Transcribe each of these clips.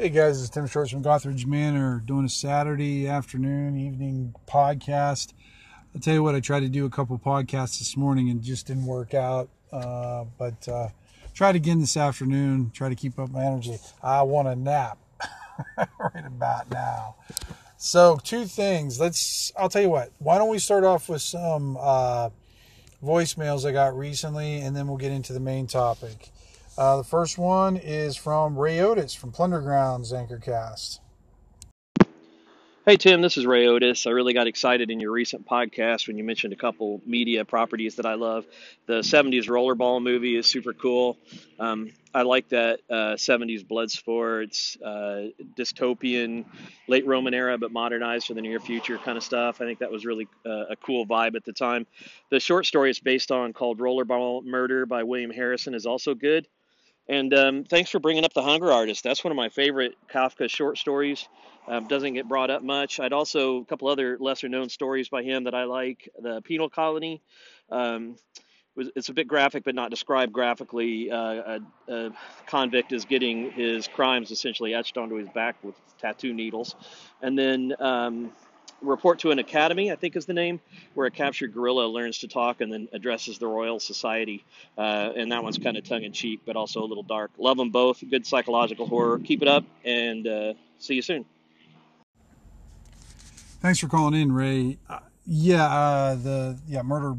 Hey guys, it's Tim Shorts from Gothridge Manor doing a Saturday afternoon, evening podcast. I'll tell you what, I tried to do a couple podcasts this morning and just didn't work out. Uh, but uh, tried again this afternoon, try to keep up my energy. I want a nap right about now. So, two things. Let's, I'll tell you what, why don't we start off with some uh, voicemails I got recently and then we'll get into the main topic. Uh, the first one is from Ray Otis from Plundergrounds Anchorcast. Hey Tim, this is Ray Otis. I really got excited in your recent podcast when you mentioned a couple media properties that I love. The 70s Rollerball movie is super cool. Um, I like that uh, 70s blood sports, uh, dystopian, late Roman era, but modernized for the near future kind of stuff. I think that was really uh, a cool vibe at the time. The short story it's based on called Rollerball Murder by William Harrison is also good. And um, thanks for bringing up The Hunger Artist. That's one of my favorite Kafka short stories. Um, doesn't get brought up much. I'd also a couple other lesser known stories by him that I like. The Penal Colony. Um, it's a bit graphic, but not described graphically. Uh, a, a, convict is getting his crimes essentially etched onto his back with tattoo needles, and then um, Report to an Academy, I think is the name, where a captured gorilla learns to talk and then addresses the Royal Society. Uh, and that one's kind of tongue in cheek, but also a little dark. Love them both. Good psychological horror. Keep it up, and uh, see you soon. Thanks for calling in, Ray. Uh, yeah, uh, the yeah murder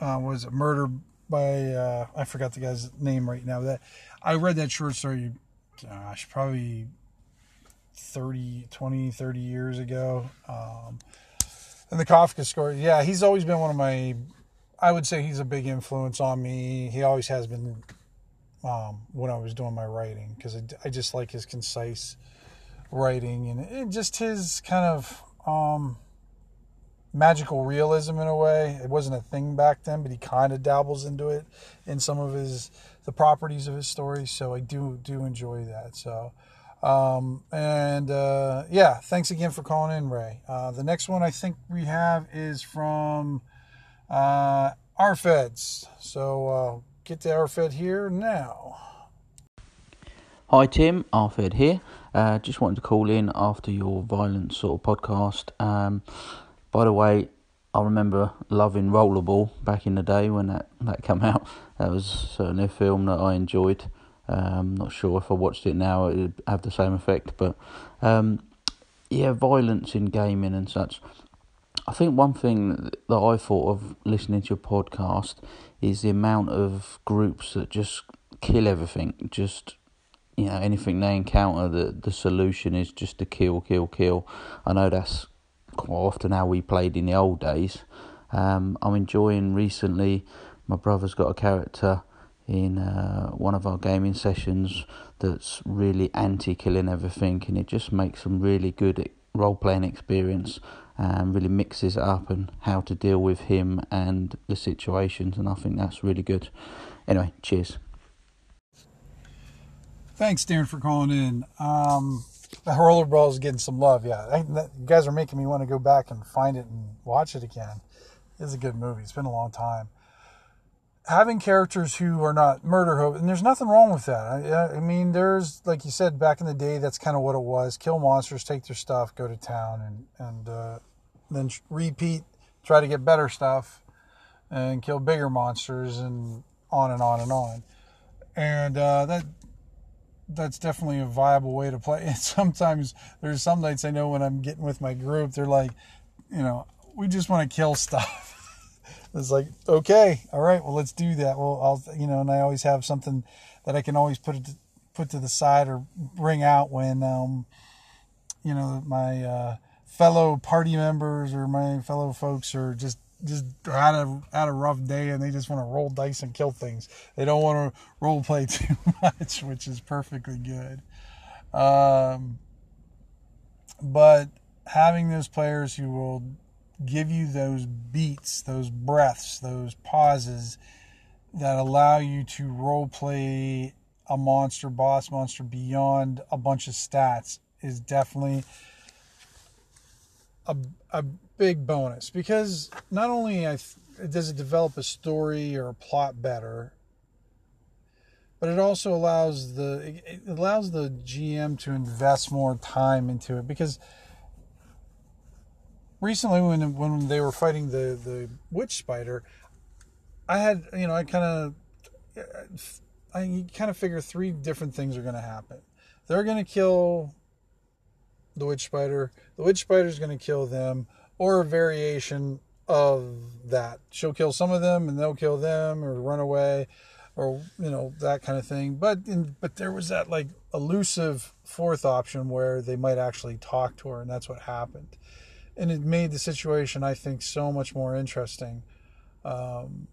uh, was a murder by uh, I forgot the guy's name right now. That I read that short story. Gosh, probably 30, 20, 30 years ago. Um, and the Kafka story, yeah, he's always been one of my, I would say he's a big influence on me. He always has been um, when I was doing my writing because I, I, just like his concise writing and, and just his kind of um, magical realism in a way. It wasn't a thing back then, but he kind of dabbles into it in some of his the properties of his stories. So I do do enjoy that. So um, and uh, yeah, thanks again for calling in, Ray. Uh, the next one I think we have is from uh, our feds. So uh, get to our fed here now. Hi Tim, Arfed here. Uh, just wanted to call in after your violent sort of podcast. Um, by the way, I remember loving Rollerball back in the day when that, that came out. That was certainly a film that I enjoyed. Um, not sure if I watched it now it would have the same effect, but um, yeah, violence in gaming and such. I think one thing that I thought of listening to your podcast is the amount of groups that just kill everything. Just you know, anything they encounter, the the solution is just to kill, kill, kill. I know that's quite often how we played in the old days. Um, I'm enjoying recently. My brother's got a character in uh, one of our gaming sessions that's really anti killing everything, and it just makes some really good role playing experience and really mixes it up and how to deal with him and the situations, and I think that's really good. Anyway, cheers. Thanks, Darren, for calling in. Um, the rollerball is getting some love. Yeah, I, that, you guys are making me want to go back and find it and watch it again. It's a good movie. It's been a long time having characters who are not murder hobo, and there's nothing wrong with that. I, I, mean, there's like you said back in the day, that's kind of what it was: kill monsters, take their stuff, go to town, and and uh, then repeat, try to get better stuff, and kill bigger monsters, and on and on and on. And uh, that that's definitely a viable way to play. And sometimes there's some nights I know when I'm getting with my group, they're like, you know, we just want to kill stuff it's like okay all right well let's do that well i'll you know and i always have something that i can always put it to, put to the side or bring out when um you know my uh fellow party members or my fellow folks are just just had a had a rough day and they just want to roll dice and kill things. They don't want to role play too much, which is perfectly good. Um, but having those players who will give you those beats, those breaths, those pauses that allow you to role play a monster, boss monster beyond a bunch of stats is definitely a, a big bonus. Because not only I, does it develop a story or a plot better, but it also allows the it allows the GM to invest more time into it. Because recently when when they were fighting the the witch spider, I had you know I kind of I kind of figure three different things are going to happen. They're going to kill the witch spider. The witch spider is going to kill them, or a variation of that. She'll kill some of them, and they'll kill them, or run away, or you know that kind of thing. But in, but there was that like elusive fourth option where they might actually talk to her, and that's what happened and it made the situation I think so much more interesting. Um,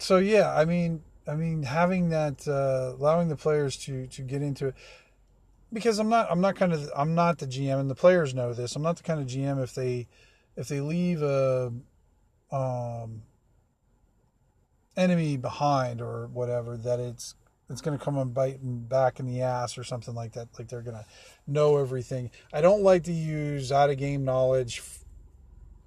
so yeah, I mean, I mean, having that, uh, allowing the players to to get into it, because I'm not, I'm not kind of, I'm not the GM, and the players know this. I'm not the kind of GM if they, if they leave a, um, enemy behind or whatever, that it's it's going to come and bite them back in the ass or something like that. Like they're going to know everything. I don't like to use out of game knowledge f-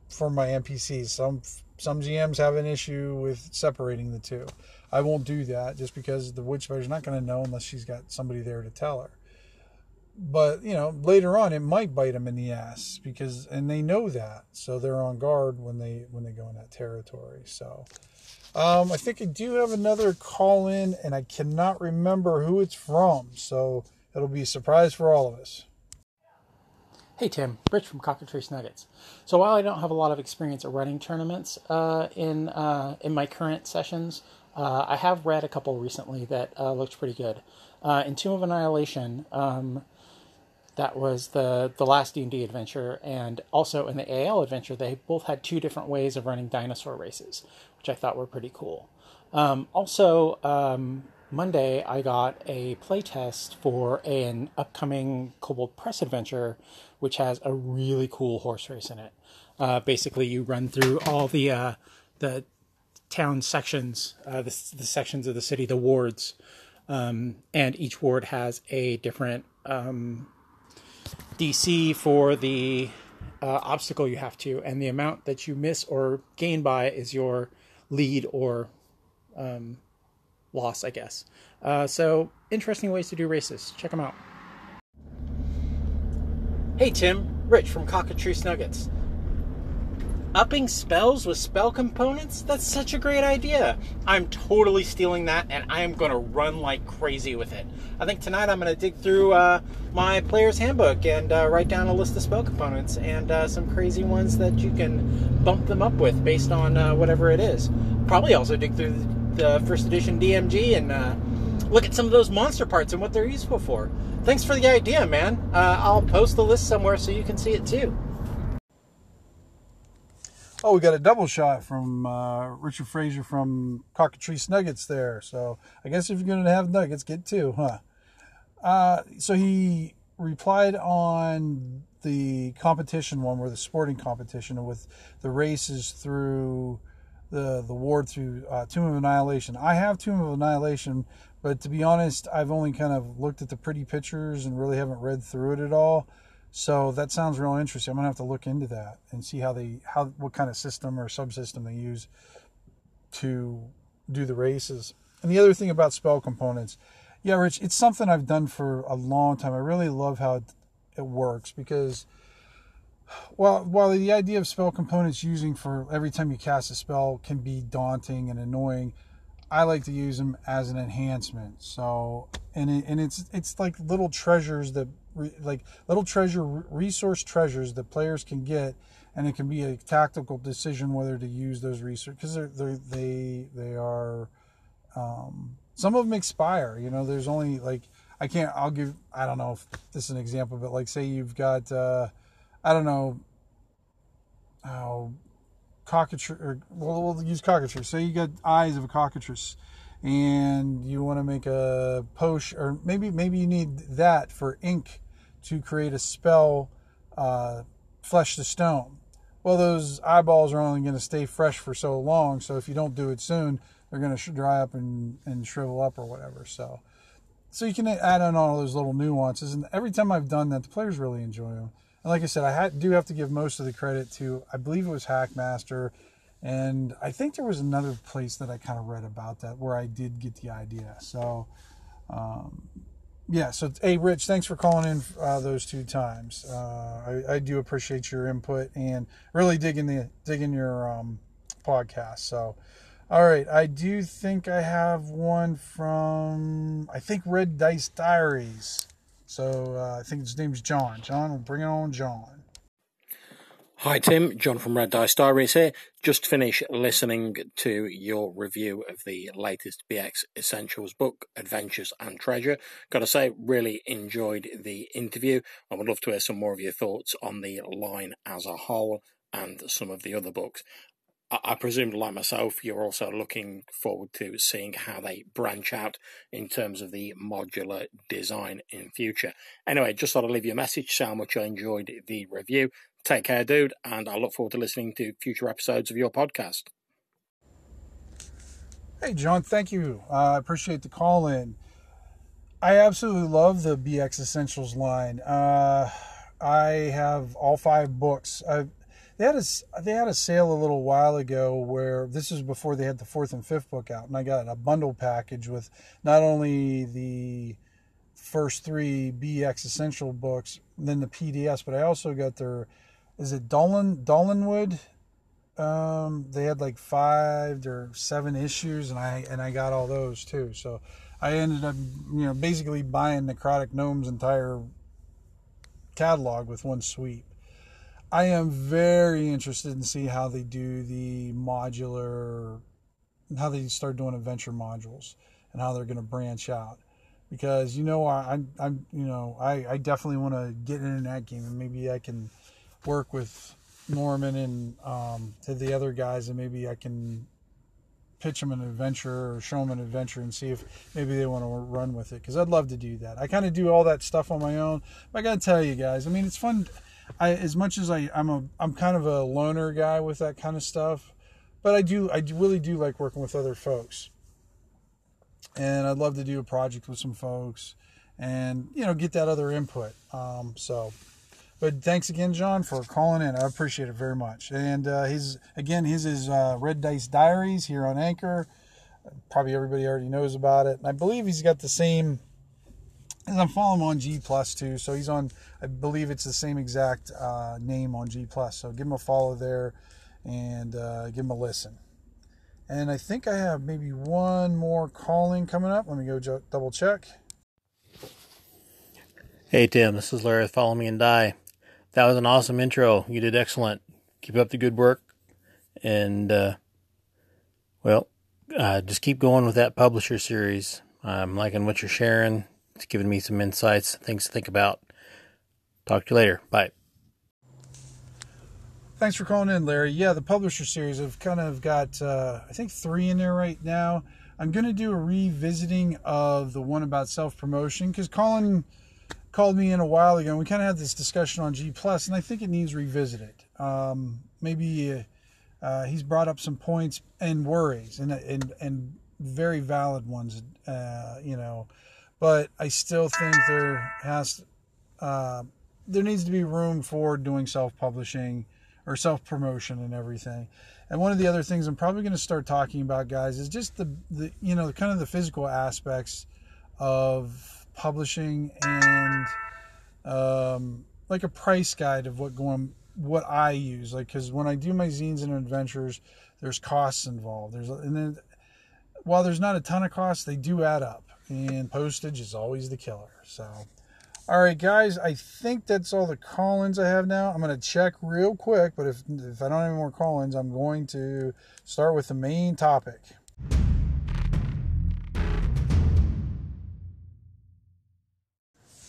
for my NPCs. Some some GMs have an issue with separating the two. I won't do that just because the witch spider's not going to know unless she's got somebody there to tell her. But you know, later on, it might bite them in the ass because, and they know that, so they're on guard when they when they go in that territory. So, um, I think I do have another call in, and I cannot remember who it's from. So it'll be a surprise for all of us. Hey Tim, Rich from Cockatrice Nuggets. So while I don't have a lot of experience at running tournaments uh, in uh, in my current sessions, uh, I have read a couple recently that uh, looked pretty good. Uh, in Tomb of Annihilation, um, that was the the last D and D adventure, and also in the AL adventure, they both had two different ways of running dinosaur races, which I thought were pretty cool. Um, also, um, Monday I got a playtest for an upcoming Kobold Press adventure, which has a really cool horse race in it. Uh, basically, you run through all the uh, the town sections, uh, the, the sections of the city, the wards, um, and each ward has a different um, DC for the uh, obstacle you have to, and the amount that you miss or gain by is your lead or um, loss, I guess. Uh, so, interesting ways to do races. Check them out. Hey, Tim. Rich from Cockatrice Nuggets upping spells with spell components? That's such a great idea. I'm totally stealing that and I am going to run like crazy with it. I think tonight I'm going to dig through uh, my player's handbook and uh, write down a list of spell components and uh, some crazy ones that you can bump them up with based on uh, whatever it is. Probably also dig through the first edition DMG and uh, look at some of those monster parts and what they're useful for. Thanks for the idea, man. Uh, I'll post the list somewhere so you can see it too. Oh, we got a double shot from uh, Richard Fraser from Cockatrice Nuggets there. So I guess if you're going to have nuggets, get two, huh? Uh, so he replied on the competition one, where the sporting competition with the races through the the ward through uh, Tomb of Annihilation. I have Tomb of Annihilation, but to be honest, I've only kind of looked at the pretty pictures and really haven't read through it at all. So that sounds real interesting. I'm gonna have to look into that and see how they how what kind of system or subsystem they use to do the races. And the other thing about spell components, yeah, Rich, it's something I've done for a long time. I really love how it, works because while while the idea of spell components using for every time you cast a spell can be daunting and annoying, I like to use them as an enhancement. So and it, and it's it's like little treasures that like little treasure resource treasures that players can get and it can be a tactical decision whether to use those resources because they're, they're, they they are um, some of them expire you know there's only like i can't i'll give i don't know if this is an example but like say you've got uh, i don't know oh cockatrice or well we'll use cockatrice. Say you got eyes of a cockatrice and you want to make a potion or maybe maybe you need that for ink to create a spell, uh, flesh to stone. Well, those eyeballs are only going to stay fresh for so long. So if you don't do it soon, they're going to dry up and, and shrivel up or whatever. So, so you can add on all those little nuances. And every time I've done that, the players really enjoy them. And like I said, I do have to give most of the credit to, I believe it was Hackmaster And I think there was another place that I kind of read about that where I did get the idea. So, um, yeah. So, hey, Rich, thanks for calling in uh, those two times. Uh, I, I, do appreciate your input and really digging the digging your um, podcast. So, all right, I do think I have one from I think Red Dice Diaries. So uh, I think his name's John. John, we'll bring it on, John. Hi Tim, John from Red Dice Diaries here. Just finished listening to your review of the latest BX Essentials book, Adventures and Treasure. Got to say, really enjoyed the interview. I would love to hear some more of your thoughts on the line as a whole and some of the other books. I presume, like myself, you're also looking forward to seeing how they branch out in terms of the modular design in future. Anyway, just thought I'd leave you a message, say how much I enjoyed the review. Take care, dude, and I look forward to listening to future episodes of your podcast. Hey, John, thank you. Uh, I uh, appreciate the call in. I absolutely love the BX Essentials line. Uh, I have all five books. I've they had a they had a sale a little while ago where this is before they had the fourth and fifth book out, and I got a bundle package with not only the first three BX essential books, then the PDS, but I also got their is it Dolan Dolmenwood. Um, they had like five or seven issues, and I and I got all those too. So I ended up, you know, basically buying Necrotic Gnome's entire catalog with one sweep. I am very interested in see how they do the modular, how they start doing adventure modules, and how they're going to branch out. Because you know, I, I'm, you know, I, I definitely want to get in that game, and maybe I can work with Norman and um, to the other guys, and maybe I can pitch them an adventure or show them an adventure and see if maybe they want to run with it. Because I'd love to do that. I kind of do all that stuff on my own. But I got to tell you guys, I mean, it's fun I as much as I I'm a I'm kind of a loner guy with that kind of stuff, but I do I really do like working with other folks. And I'd love to do a project with some folks and you know get that other input. Um, so but thanks again, John, for calling in. I appreciate it very much. And uh, his again, his is uh, Red Dice Diaries here on Anchor. Probably everybody already knows about it. And I believe he's got the same and I'm following him on G Plus too. So he's on, I believe it's the same exact uh, name on G Plus. So give him a follow there and uh, give him a listen. And I think I have maybe one more calling coming up. Let me go double check. Hey Tim, this is Larry. Follow me and die. That was an awesome intro. You did excellent. Keep up the good work, and uh, well, uh, just keep going with that publisher series. I'm liking what you're sharing it's given me some insights, things to think about. Talk to you later. Bye. Thanks for calling in, Larry. Yeah, the publisher series, I've kind of got, uh, I think, three in there right now. I'm going to do a revisiting of the one about self promotion because Colin called me in a while ago and we kind of had this discussion on G Plus, and I think it needs revisited. Um, maybe uh, uh, he's brought up some points and worries and and and very valid ones. Uh, you know, but I still think there has uh, there needs to be room for doing self-publishing or self-promotion and everything. And one of the other things I'm probably going to start talking about, guys, is just the the you know kind of the physical aspects of publishing and um, like a price guide of what going what I use. Like because when I do my zines and adventures, there's costs involved. There's and then while there's not a ton of costs, they do add up and postage is always the killer. So, all right, guys, I think that's all the call-ins I have now. I'm to check real quick, but if if I don't have any more call-ins, I'm going to start with the main topic.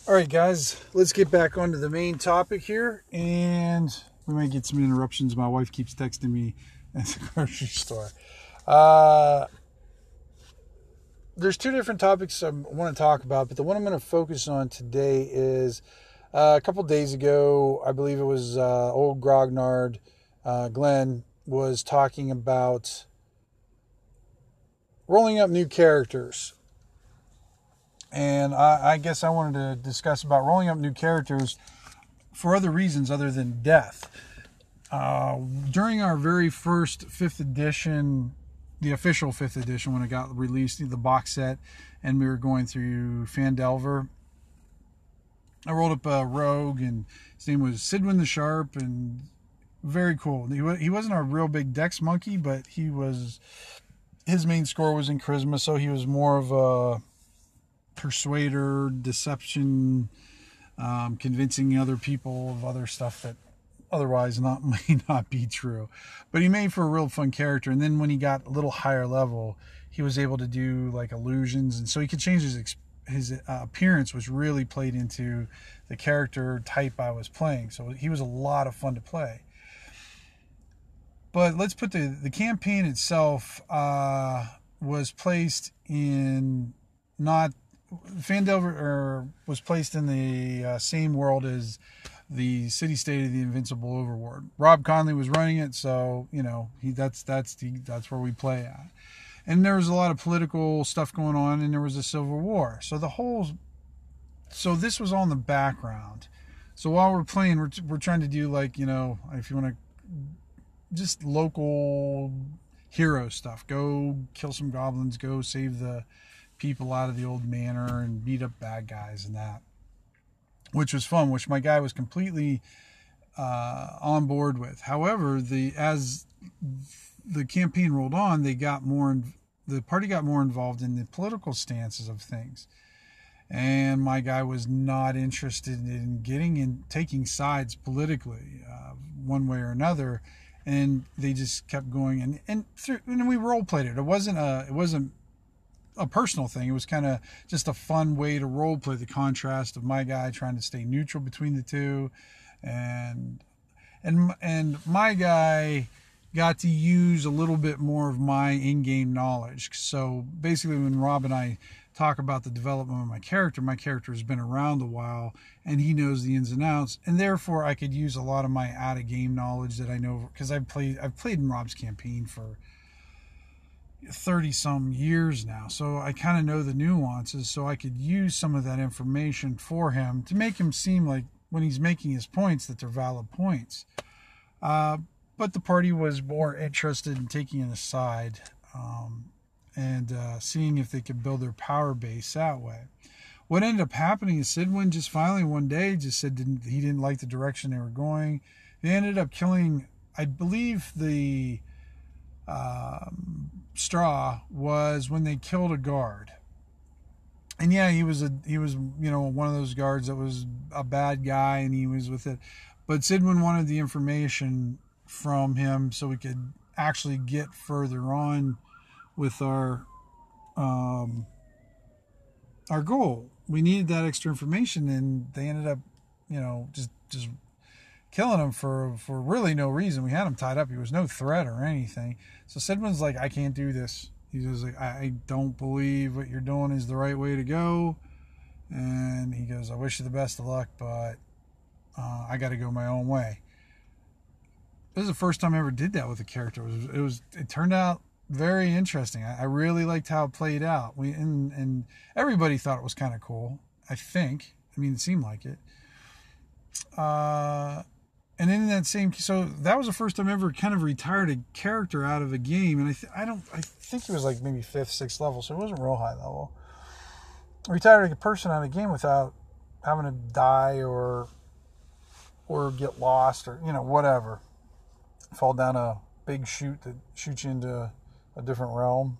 All right, guys, let's get back onto the main topic here, and we might get some interruptions. My wife keeps texting me at the grocery store. Uh, there's two different topics I want to talk about, but the one I'm going to focus on today is uh, a couple days ago, I believe it was uh, old Grognard, uh, Glenn, was talking about rolling up new characters. And I, I guess I wanted to discuss about rolling up new characters for other reasons other than death. uh, during our very first fifth edition, the official fifth edition, when it got released, the box set, and we were going through Phandelver, I rolled up a rogue, and his name was Sidwin the Sharp, and very cool. He, he wasn't a real big dex monkey, but he was. His main score was in charisma, so he was more of a persuader, deception, um, convincing other people of other stuff that otherwise not may not be true. But he made for a real fun character. And then when he got a little higher level, he was able to do like illusions, and so he could change his his uh, appearance, which really played into the character type I was playing. So he was a lot of fun to play. But let's put the the campaign itself uh, was placed in not Phandelver or was placed in the uh, same world as the city state of the Invincible Overlord. Rob Conley was running it, so you know he that's that's the that's where we play at. And there was a lot of political stuff going on, and there was a civil war. So the whole, so this was all in the background. So while we're playing, we're we're trying to do like you know if you want to, just local hero stuff. Go kill some goblins. Go save the people out of the old manor and beat up bad guys and that which was fun, which my guy was completely uh, on board with. However, the as the campaign rolled on, they got more. The party got more involved in the political stances of things, and my guy was not interested in getting in taking sides politically, uh, one way or another. And they just kept going, and and through, and we role played it. It wasn't a, it wasn't a personal thing. It was kind of just a fun way to role play the contrast of my guy trying to stay neutral between the two, and and and my guy got to use a little bit more of my in-game knowledge. So basically, when Rob and I talk about the development of my character, my character has been around a while and he knows the ins and outs, and therefore I could use a lot of my out-of-game knowledge that I know because I've played I've played in Rob's campaign for 30 some years now. So I kind of know the nuances. So I could use some of that information for him to make him seem like when he's making his points that they're valid points. Uh, but the party was more interested in taking it aside um, and uh, seeing if they could build their power base that way. What ended up happening is Sidwin just finally one day just said didn't, he didn't like the direction they were going. They ended up killing, I believe, the um, straw was when they killed a guard. And yeah, he was a he was you know one of those guards that was a bad guy, and he was with it. But Sidwin wanted the information from him so we could actually get further on with our um, our goal. We needed that extra information, and they ended up, you know, just just killing him for for really no reason. We had him tied up. He was no threat or anything. So Sidwin's like, I can't do this. He's like, I don't believe what you're doing is the right way to go. And he goes, I wish you the best of luck, but uh, I got to go my own way. This is the first time I ever did that with a character. It was, it, was, it turned out very interesting. I, I, really liked how it played out. We and and everybody thought it was kind of cool. I think. I mean, it seemed like it. Uh, and then in that same so that was the first time ever kind of retired a character out of a game and I th- I don't I think it was like maybe fifth sixth level so it wasn't real high level retired a person out of a game without having to die or or get lost or you know whatever fall down a big chute that shoots you into a different realm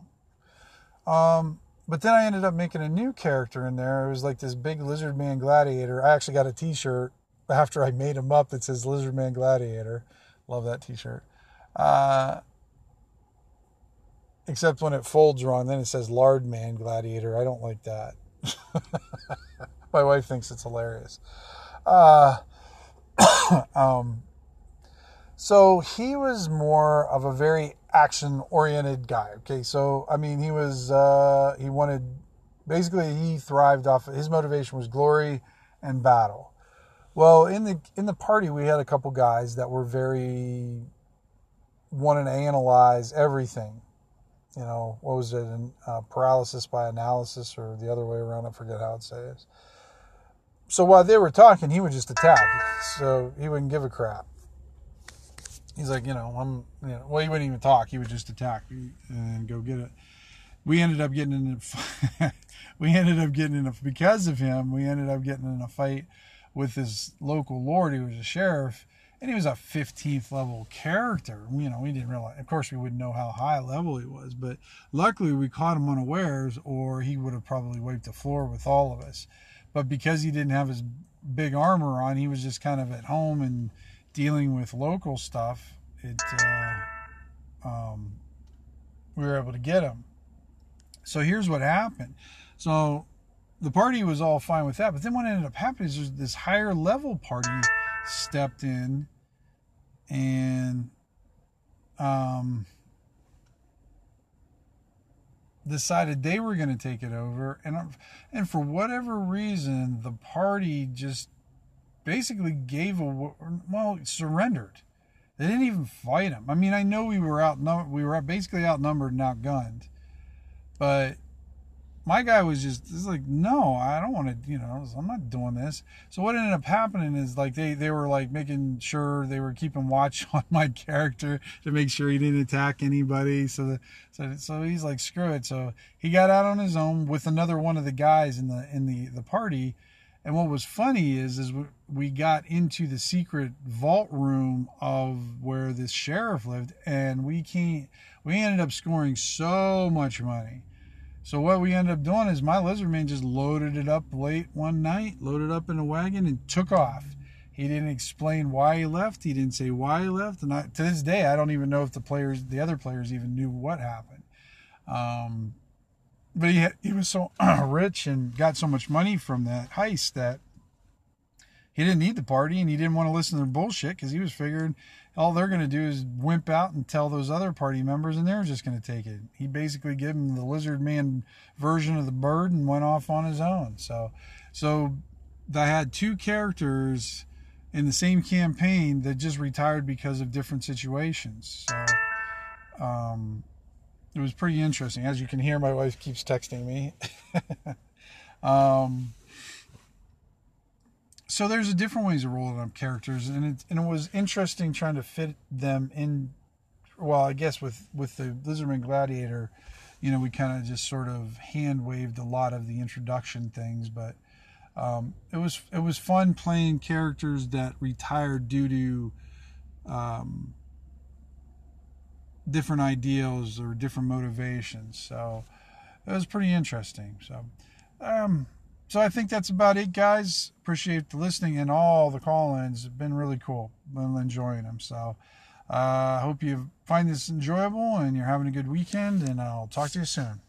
um but then I ended up making a new character in there. It was like this big lizard man gladiator. I actually got a T-shirt after I made him up that says Lizard Man Gladiator. Love that T-shirt. Uh, except when it folds wrong, then it says Lard Man Gladiator. I don't like that. My wife thinks it's hilarious. Uh, um, so he was more of a very action-oriented guy. Okay, so I mean, he was uh, he wanted basically he thrived off. His motivation was glory and battle. Well, in the in the party, we had a couple guys that were very wanted to analyze everything. You know, what was it? Uh, paralysis by analysis, or the other way around? I forget how it says. So while they were talking, he would just attack. So he wouldn't give a crap. he's like, you know, I'm, you know, well, he wouldn't even talk. He would just attack and go get it. We ended up getting in. A, we ended up getting in a because of him. We ended up getting in a fight with his local lord who was a sheriff, and he was a 15th level character. You know, we didn't realize. Of course, we wouldn't know how high level he was, but luckily we caught him unawares, or he would have probably wiped the floor with all of us. But because he didn't have his big armor on, he was just kind of at home and dealing with local stuff, it uh, um, we were able to get him. So here's what happened. So the party was all fine with that, but then what ended up happening is this higher level party stepped in and um, decided they were going to take it over, and and for whatever reason, the party just basically gave a well surrendered. They didn't even fight him. I mean, I know we were out we were basically outnumbered and outgunned, but my guy was just was like, no, I don't want to, you know, I'm not doing this. So what ended up happening is like they they were like making sure they were keeping watch on my character to make sure he didn't attack anybody. So the, so so he's like, screw it. So he got out on his own with another one of the guys in the in the the party and what was funny is, is we got into the secret vault room of where this sheriff lived, and we can't. We ended up scoring so much money. So what we ended up doing is my lizard man just loaded it up late one night, loaded up in a wagon, and took off. He didn't explain why he left. He didn't say why he left, and I, to this day, I don't even know if the players, the other players, even knew what happened. Um, but he he was so rich and got so much money from that heist that he didn't need the party and he didn't want to listen to their bullshit because he was figuring all they're going to do is wimp out and tell those other party members and they're just going to take it. He basically gave him the lizard man version of the bird and went off on his own. So, so I had two characters in the same campaign that just retired because of different situations. So, um, it was pretty interesting. As you can hear, my wife keeps texting me. um, so there's a different ways of rolling up characters, and it and it was interesting trying to fit them in. Well, I guess with with the Lizardman Gladiator, you know, we kind of just sort of hand waved a lot of the introduction things, but um, it was it was fun playing characters that retired due to um, different ideals or different motivations. So it was pretty interesting. So, um, so I think that's about it, guys. Appreciate the listening and all the call-ins. It's been really cool. Been enjoying them. So, I uh, hope you find this enjoyable and you're having a good weekend. And I'll talk to you soon.